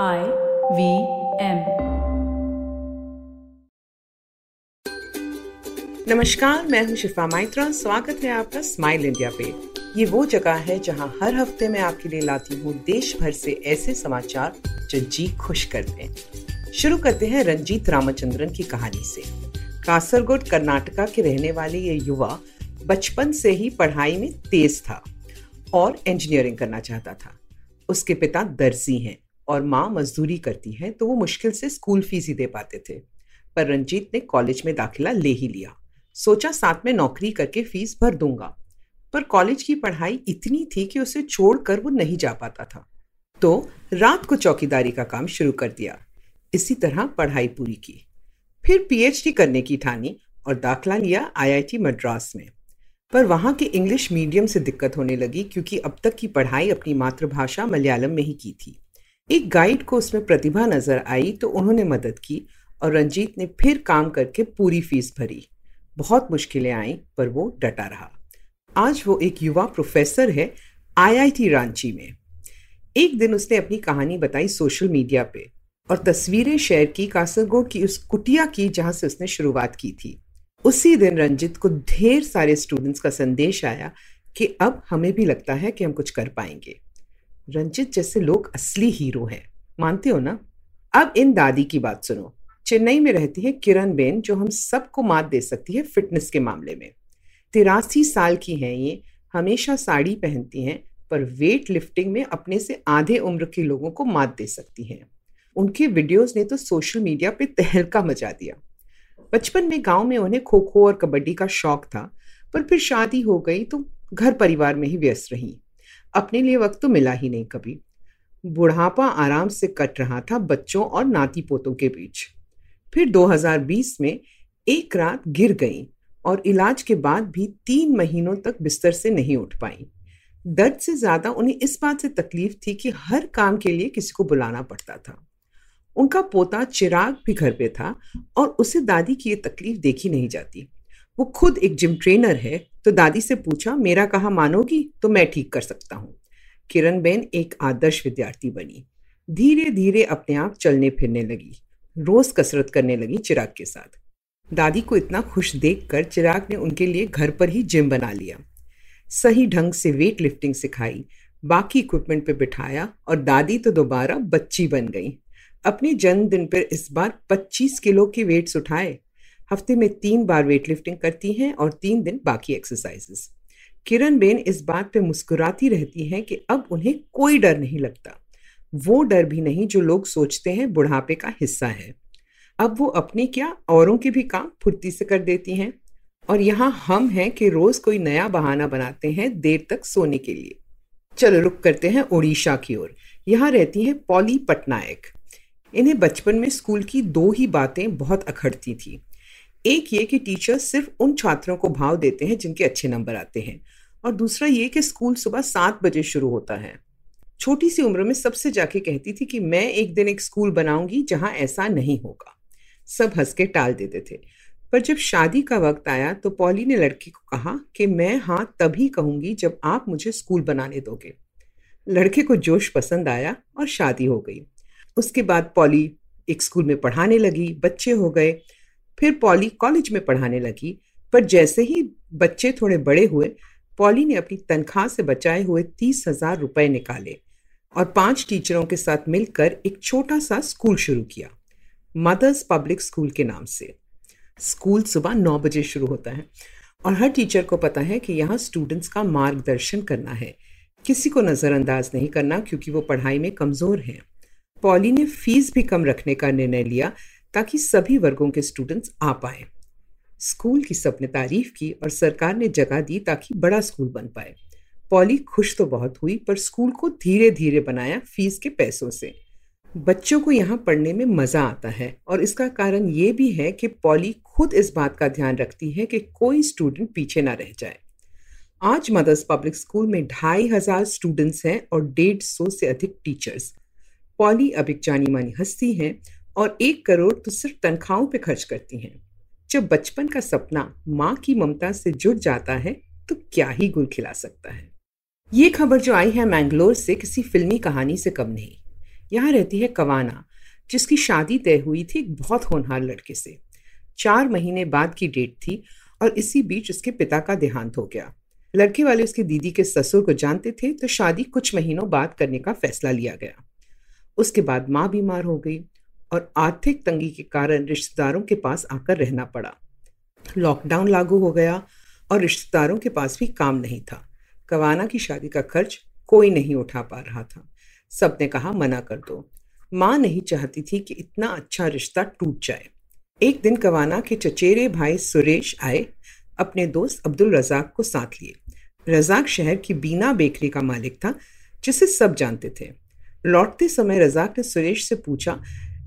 I V M. नमस्कार, मैं हूँ शिफा माइत्रा। स्वागत है आपका स्माइल इंडिया पे। ये वो जगह है जहाँ हर हफ़्ते मैं आपके लिए लाती हूँ देश भर से ऐसे समाचार जो जी खुश करते हैं। शुरू करते हैं रंजीत रामचंद्रन की कहानी से। कासरगोड, कर्नाटका के रहने वाले ये युवा बचपन से ही पढ़ाई में तेज था और इंजीनियरिंग करना चाहता था। उसके पिता दर्जी हैं। और माँ मजदूरी करती हैं तो वो मुश्किल से स्कूल फ़ीस ही दे पाते थे। पर रंजीत ने कॉलेज में दाखिला ले ही लिया। सोचा साथ में नौकरी करके फ़ीस भर दूँगा। पर कॉलेज की पढ़ाई इतनी थी कि उसे छोड़कर वो नहीं जा पाता था। तो रात को चौकीदारी का काम शुरू कर दिया। इसी तरह पढ़ाई पूरी की। फिर पीएचडी करने की ठानी और दाखला लिया आईआईटी मद्रास में। पर वहाँ के इंग्लिश मीडियम से दिक्कत होने लगी क्योंकि अब तक की पढ़ाई अपनी मातृभाषा मलयालम में ही की थी। एक गाइड को उसमें प्रतिभा नज़र आई तो उन्होंने मदद की और रंजीत ने फिर काम करके पूरी फ़ीस भरी। बहुत मुश्किलें आईं, पर वो डटा रहा। आज वो एक युवा प्रोफेसर है आईआईटी रांची में। एक दिन उसने अपनी कहानी बताई सोशल मीडिया पे और तस्वीरें शेयर की कासरगोड की उस कुटिया की जहाँ से उसने शुरुआत की थी। उसी दिन रंजित को ढेर सारे स्टूडेंट्स का संदेश आया कि अब हमें भी लगता है कि हम कुछ कर पाएँगे। रंजित जैसे लोग असली हीरो हैं। मानते हो ना? अब इन दादी की बात सुनो। चेन्नई में रहती है किरण बेन, जो हम सबको मात दे सकती है फिटनेस के मामले में। तिरासी साल की हैं ये, हमेशा साड़ी पहनती हैं, पर वेट लिफ्टिंग में अपने से आधे उम्र के लोगों को मात दे सकती हैं। उनके वीडियोस ने तो सोशल मीडिया पे तहलका मचा दिया। बचपन में गाँव में उन्हें खो खो और कबड्डी का शौक था, पर फिर शादी हो गई तो घर परिवार में ही व्यस्त रही। अपने लिए वक्त तो मिला ही नहीं कभी। बुढ़ापा आराम से कट रहा था बच्चों और नाती पोतों के बीच। फिर 2020 में एक रात गिर गई और इलाज के बाद भी तीन महीनों तक बिस्तर से नहीं उठ पाई। दर्द से ज़्यादा उन्हें इस बात से तकलीफ़ थी कि हर काम के लिए किसी को बुलाना पड़ता था। उनका पोता चिराग भी घर पे था और उसे दादी की ये तकलीफ़ देखी नहीं जाती। वो खुद एक जिम ट्रेनर है तो दादी से पूछा, मेरा कहा मानोगी? तो मैं ठीक कर सकता हूँ। किरण बेन एक आदर्श विद्यार्थी बनी। धीरे धीरे अपने आप चलने फिरने लगी। रोज कसरत करने लगी चिराग के साथ। दादी को इतना खुश देखकर चिराग ने उनके लिए घर पर ही जिम बना लिया। सही ढंग से वेट लिफ्टिंग सिखाई, बाकी इक्विपमेंट पे बिठाया और दादी तो दोबारा बच्ची बन गई। अपने जन्मदिन पर इस बार 25 किलो के वेट्स उठाए। हफ़्ते में तीन बार वेट लिफ्टिंग करती हैं और तीन दिन बाकी एक्सरसाइजेस किरण बेन इस बात पे मुस्कुराती रहती हैं कि अब उन्हें कोई डर नहीं लगता। वो डर भी नहीं जो लोग सोचते हैं बुढ़ापे का हिस्सा है। अब वो अपने क्या औरों के भी काम फुर्ती से कर देती हैं? और यहाँ हम हैं कि रोज कोई नया बहाना बनाते हैं देर तक सोने के लिए। चलो रुक करते हैं उड़ीसा की ओर। यहाँ रहती हैं पॉली पटनायक। इन्हें बचपन में स्कूल की दो ही बातें बहुत अखड़ती थी। एक ये कि टीचर सिर्फ़ उन छात्रों को भाव देते हैं जिनके अच्छे नंबर आते हैं। और दूसरा ये कि स्कूल सुबह सात बजे शुरू होता है। छोटी सी उम्र में सबसे जाके कहती थी कि मैं एक दिन एक स्कूल बनाऊँगी जहाँ ऐसा नहीं होगा। सब हंस के टाल देते थे। पर जब शादी का वक्त आया तो पॉली ने लड़की को कहा कि मैं हाँ तभी कहूँगी जब आप मुझे स्कूल बनाने दोगे। लड़के को जोश पसंद आया और शादी हो गई। उसके बाद पॉली एक स्कूल में पढ़ाने लगी, बच्चे हो गए। फिर पॉली कॉलेज में पढ़ाने लगी। पर जैसे ही बच्चे थोड़े बड़े हुए, पॉली ने अपनी तनख्वाह से बचाए हुए तीस हज़ार रुपए निकाले और पाँच टीचरों के साथ मिलकर एक छोटा सा स्कूल शुरू किया, मदर्स पब्लिक स्कूल के नाम से। स्कूल सुबह नौ बजे शुरू होता है और हर टीचर को पता है कि यहाँ स्टूडेंट्स का मार्गदर्शन करना है। किसी को नज़रअंदाज नहीं करना क्योंकि वो पढ़ाई में कमज़ोर हैं। पॉली ने फ़ीस भी कम रखने का निर्णय लिया ताकि सभी वर्गों के स्टूडेंट्स आ पाए। स्कूल की सबने तारीफ़ की और सरकार ने जगह दी ताकि बड़ा स्कूल बन पाए। पॉली खुश तो बहुत हुई, पर स्कूल को धीरे धीरे बनाया फ़ीस के पैसों से। बच्चों को यहाँ पढ़ने में मज़ा आता है और इसका कारण ये भी है कि पॉली खुद इस बात का ध्यान रखती है कि कोई स्टूडेंट पीछे ना रह जाए। आज मदर्स पब्लिक स्कूल में ढाई हज़ार स्टूडेंट्स हैं और डेढ़ सौ से अधिक टीचर्स पॉली अब एक जानी मानी हस्ती हैं और एक करोड़ तो सिर्फ़ तनख्वाहों पे खर्च करती हैं। जब बचपन का सपना माँ की ममता से जुड़ जाता है तो क्या ही गुल खिला सकता है? ये खबर जो आई है मैंगलोर से किसी फिल्मी कहानी से कम नहीं। यहाँ रहती है कवाना, जिसकी शादी तय हुई थी एक बहुत होनहार लड़के से। चार महीने बाद की डेट थी और इसी बीच उसके पिता का देहांत हो गया। लड़के वाले उसकी दीदी के ससुर को जानते थे तो शादी कुछ महीनों बाद करने का फैसला लिया गया। उसके बाद माँ बीमार हो गई। और आर्थिक तंगी के कारण रिश्तेदारों के पास आकर रहना पड़ा। लॉकडाउन लागू हो गया और रिश्तेदारों के पास भी काम नहीं था। कवाना की शादी का खर्च कोई नहीं उठा पा रहा था। सबने कहा, मना कर दो। माँ नहीं चाहती थी कि इतना अच्छा रिश्ता टूट जाए। एक दिन कवाना के चचेरे भाई सुरेश आए, अपने दोस्त अब्दुल रजाक को साथ लिए। रजाक शहर की बीना बेकरी का मालिक था, जिसे सब जानते थे। लौटते समय रजाक ने सुरेश से पूछा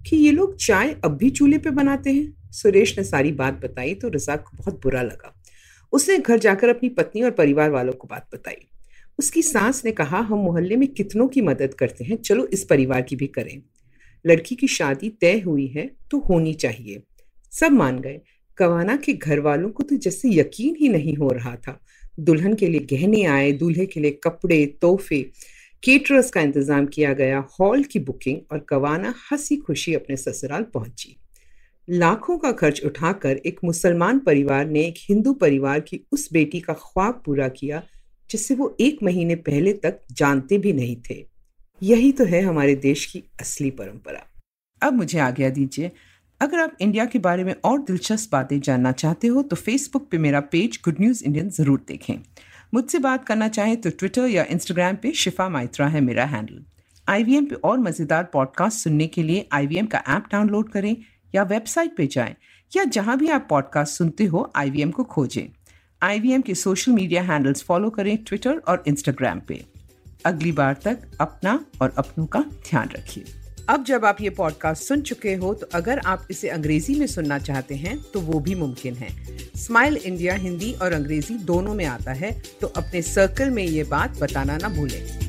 कि ये लोग चाय अब भी चूल्हे पे बनाते हैं। सुरेश ने सारी बात बताई तो रजाक को बहुत बुरा लगा। उसने घर जाकर अपनी पत्नी और परिवार वालों को बात बताई। उसकी सास ने कहा, हम मोहल्ले में कितनों की मदद करते हैं, चलो इस परिवार की भी करें। लड़की की शादी तय हुई है तो होनी चाहिए। सब मान गए। कवाना के घर वालों को तो जैसे यकीन ही नहीं हो रहा था। दुल्हन के लिए गहने आए, दूल्हे के लिए कपड़े, तोहफे केटरर्स का इंतज़ाम किया गया, हॉल की बुकिंग और कवाना हँसी खुशी अपने ससुराल पहुँची। लाखों का खर्च उठाकर एक मुसलमान परिवार ने एक हिंदू परिवार की उस बेटी का ख्वाब पूरा किया, जिसे वो एक महीने पहले तक जानते भी नहीं थे। यही तो है हमारे देश की असली परंपरा। अब मुझे आज्ञा दीजिए, अगर आप इंडिया के बारे में और दिलचस्प बातें जानना चाहते हो तो फेसबुक पे मेरा पेज गुड न्यूज़ इंडियन ज़रूर देखें। मुझसे बात करना चाहें तो ट्विटर या इंस्टाग्राम पे शिफा माइत्रा है मेरा हैंडल आईवीएम पे और मज़ेदार पॉडकास्ट सुनने के लिए आईवीएम का ऐप डाउनलोड करें या वेबसाइट पे जाएँ या जहाँ भी आप पॉडकास्ट सुनते हो आईवीएम को खोजें. IVM के सोशल मीडिया हैंडल्स फॉलो करें ट्विटर और इंस्टाग्राम पे. अगली बार तक अपना और अपनों का ध्यान रखिए। अब जब आप ये पॉडकास्ट सुन चुके हो तो अगर आप इसे अंग्रेज़ी में सुनना चाहते हैं तो वो भी मुमकिन है। स्माइल इंडिया हिंदी और अंग्रेज़ी दोनों में आता है तो अपने सर्कल में ये बात बताना ना भूलें।